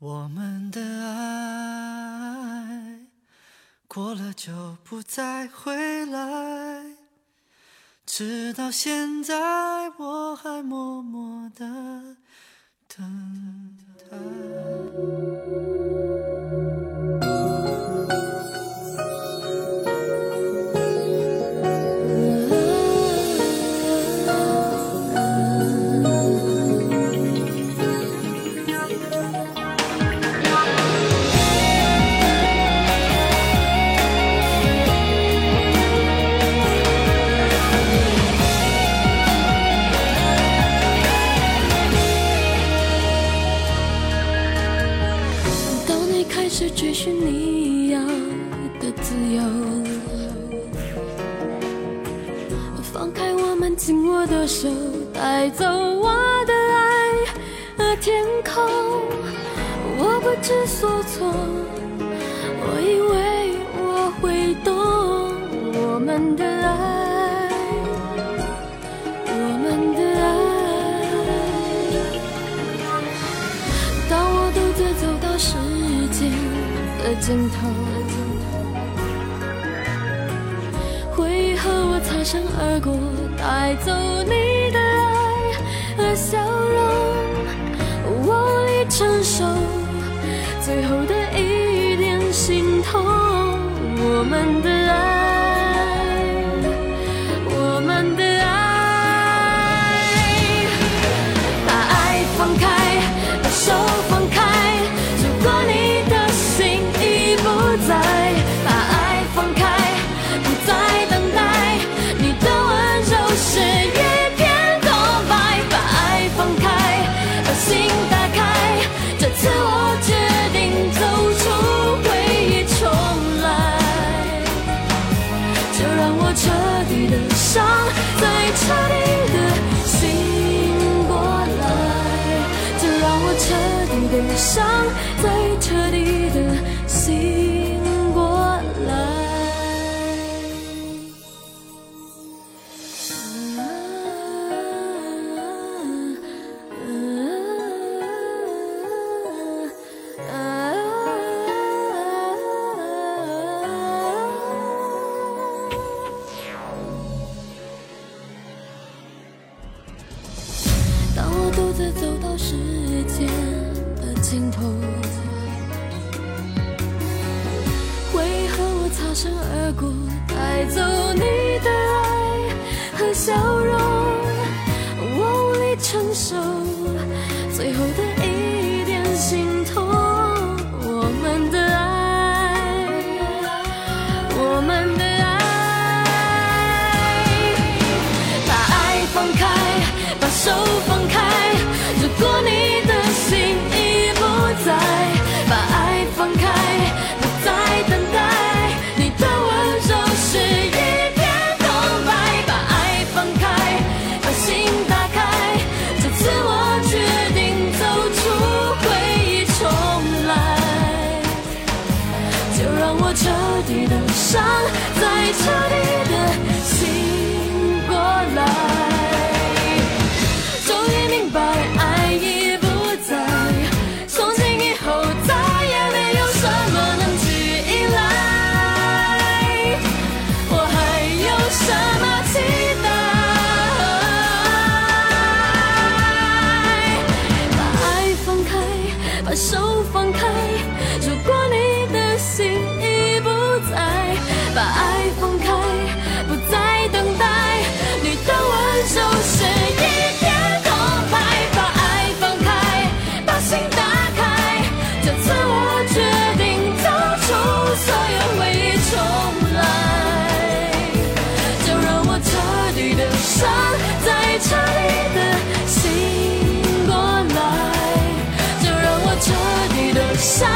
我们的爱过了就不再回来，直到现在我还默默的等待。走到世界的尽头，回忆和我擦身而过，带走你的爱和笑容，无力承受最后的一点心痛。我们的爱，这次我决定掏出所有回忆重来就让我彻底的伤再彻底的醒过来就让我彻底的伤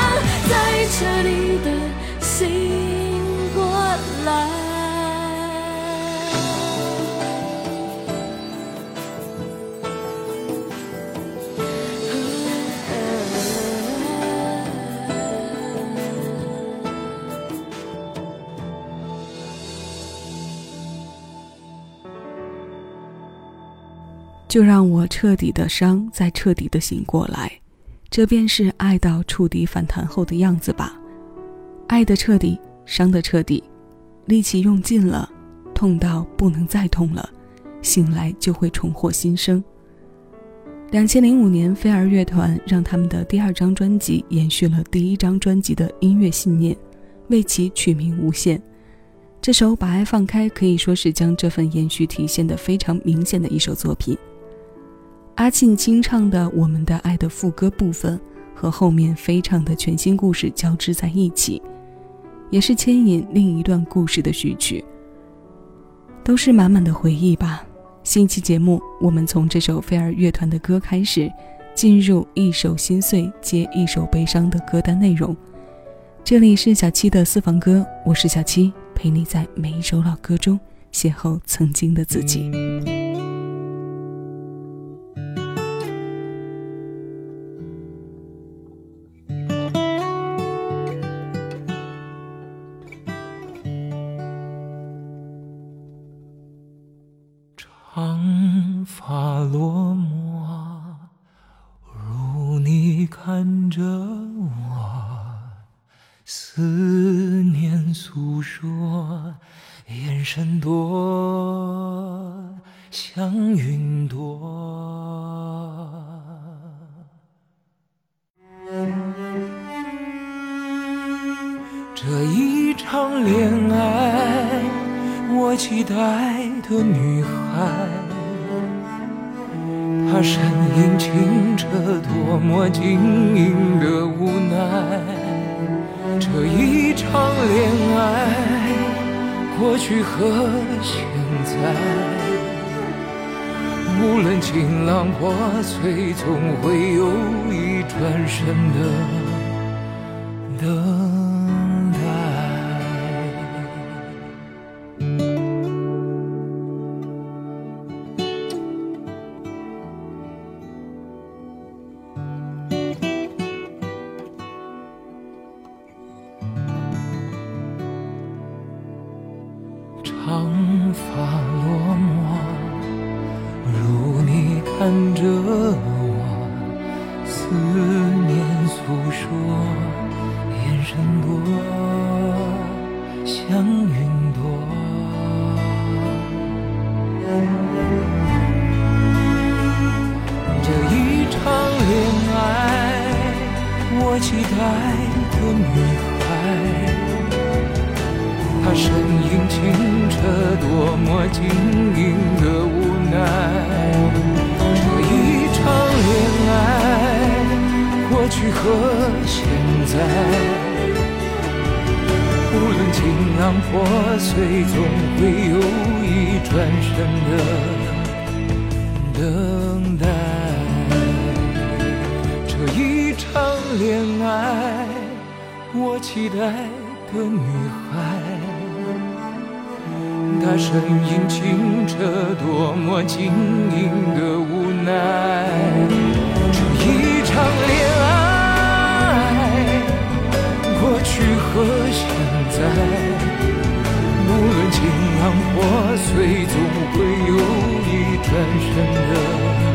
就让我彻底的伤，再彻底的醒过来。这便是爱到触底反弹后的样子吧。爱的彻底，伤的彻底，力气用尽了，痛到不能再痛了，醒来就会重获新生。两千零五年，飞儿乐团让他们的第二张专辑延续了第一张专辑的音乐信念，为其取名《无限》。这首《把爱放开》可以说是将这份延续体现的非常明显的一首作品。阿庆清唱的《我们的爱》的副歌部分和后面飞唱的全新故事交织在一起，也是牵引另一段故事的序曲。都是满满的回忆吧。新期节目，我们从这首飞儿乐团的歌开始，进入一首心碎接一首悲伤的歌单内容。这里是小七的私房歌，我是小七。陪你在每一首老歌中邂逅曾经的自己。长发落寞，如你看着我，思念。诉说，眼神多像云朵。这一场恋爱，我期待的女孩，他身影清澈，多么晶莹的无奈。这一场恋爱，过去和现在，无论晴朗破碎，总会有一转身的等着我思念诉说眼神躲像云朵这一场恋爱我期待的女孩她身影清澈多么晶莹的无奈。恋爱，过去和现在，无论情浪破碎，总会有一转身的等待。这一场恋爱，我期待的女孩，他身影清澈，多么晶莹的无奈。这一场恋爱，过去和现在，无论晴朗破碎，总会有一转身的。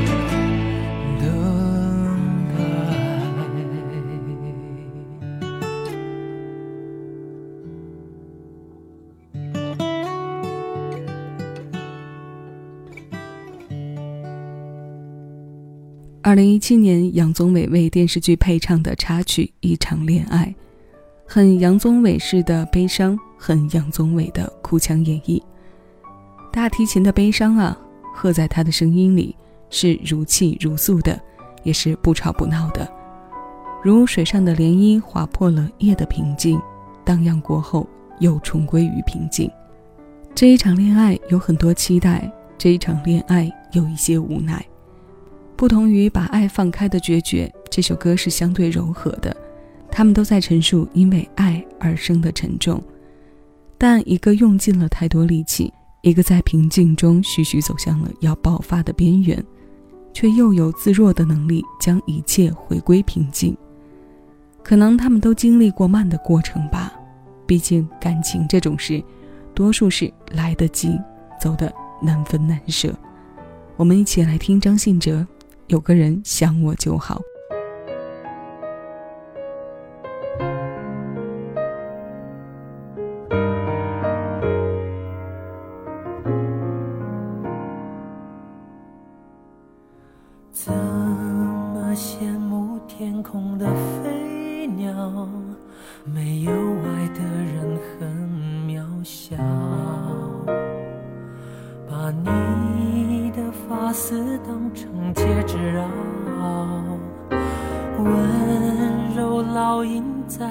二零一七年，杨宗纬为电视剧配唱的插曲《一场恋爱》，很杨宗纬式的悲伤，很杨宗纬的哭腔演绎。大提琴的悲伤啊，和在他的声音里是如泣如诉的，也是不吵不闹的，如水上的涟漪划破了夜的平静，荡漾过后又重归于平静。这一场恋爱有很多期待，这一场恋爱有一些无奈。不同于把爱放开的决绝，这首歌是相对柔和的。他们都在陈述因为爱而生的沉重，但一个用尽了太多力气，一个在平静中徐徐走向了要爆发的边缘，却又有自若的能力将一切回归平静。可能他们都经历过慢的过程吧，毕竟感情这种事，多数是来得及，走得难分难舍。我们一起来听张信哲。有个人想我就好。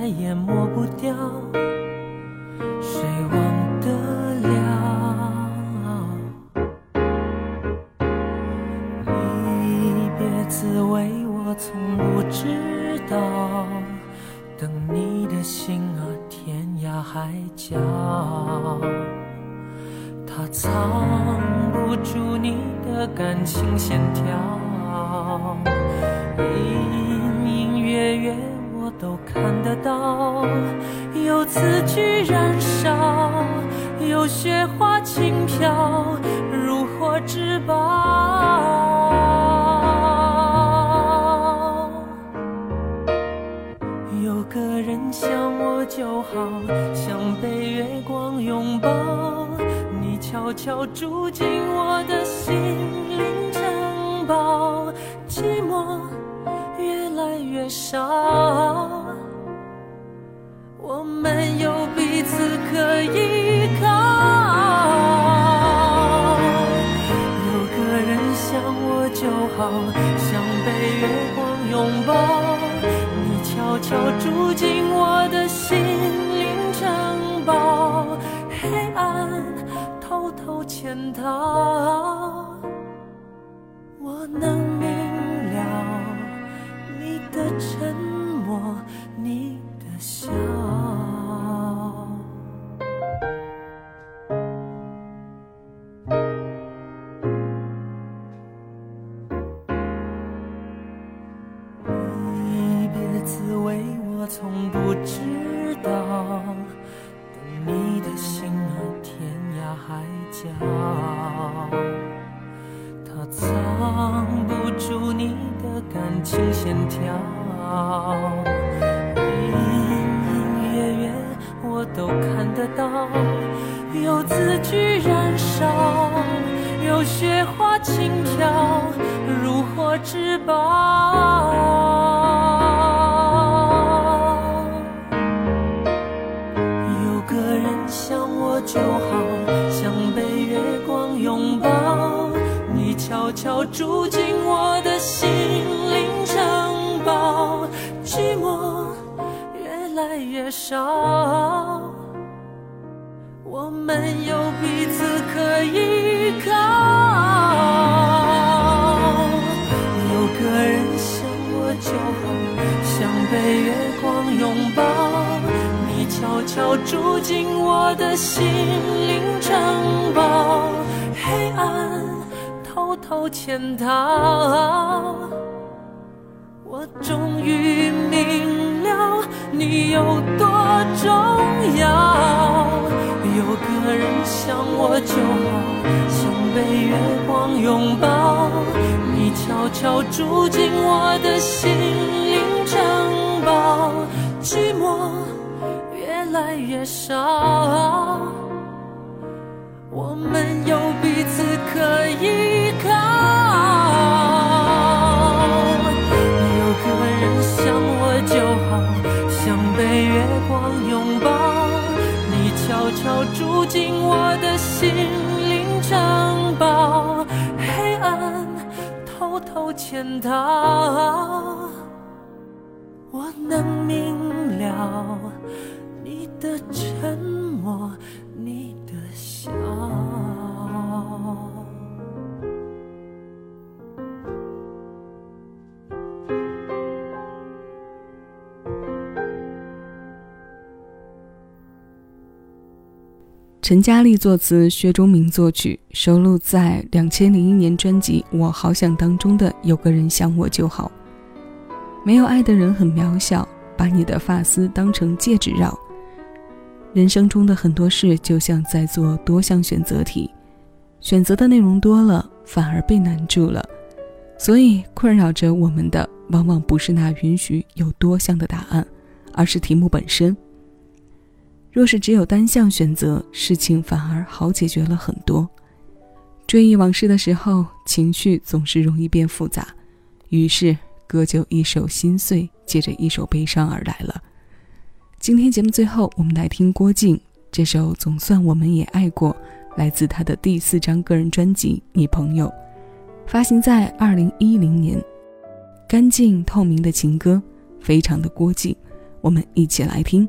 也抹不掉，谁忘得了？离别滋味我从不知道，等你的心啊，天涯海角。它藏不住你的感情线条，隐隐约约都看得到，有字句燃烧，有雪花轻飘，如获至宝。有个人想我就好，像被月光拥抱。你悄悄住进我的心灵城堡，寂寞少，心灵城堡，黑暗偷偷潜逃。我终于明了你有多重要。有个人想我就好，像被月光拥抱。你悄悄住进我的心灵城堡，寂寞越来越少，我们有彼此可依靠。有个人想我就好，像被月光拥抱。你悄悄住进我的心灵城堡，黑暗偷偷潜逃。我能明了陈嘉丽作词，薛忠明作曲，收录在两千零一年专辑《我好想》当中的《有个人想我就好》。没有爱的人很渺小，把你的发丝当成戒指绕。人生中的很多事就像在做多项选择题，选择的内容多了，反而被难住了。所以困扰着我们的，往往不是那允许有多项的答案，而是题目本身。若是只有单项选择，事情反而好解决了很多。追忆往事的时候，情绪总是容易变复杂，于是歌就一首心碎接着一首悲伤而来了。今天节目最后，我们来听郭靖这首《总算我们也爱过》，来自他的第四张个人专辑《你朋友》，发行在二零一零年。干净透明的情歌，非常的郭靖。我们一起来听。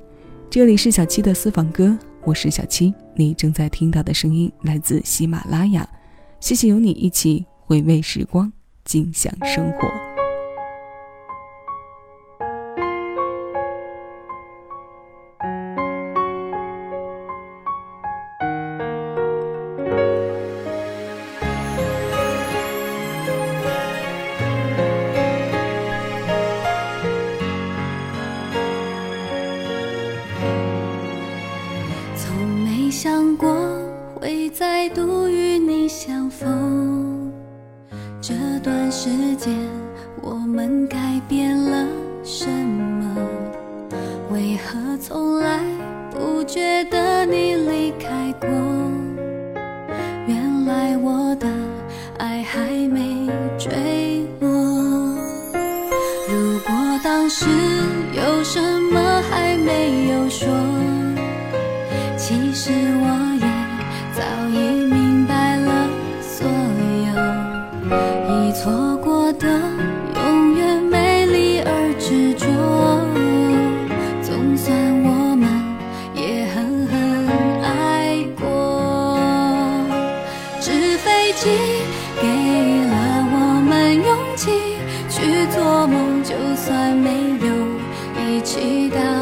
这里是小七的私房歌，我是小七。你正在听到的声音来自喜马拉雅。谢谢有你一起回味时光，尽享生活。来我的爱还没坠落算没有一起到。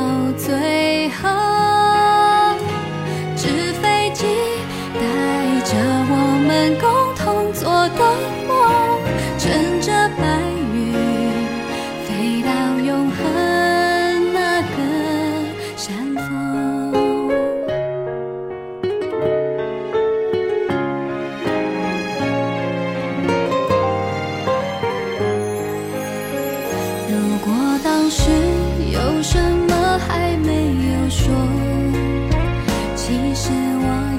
是我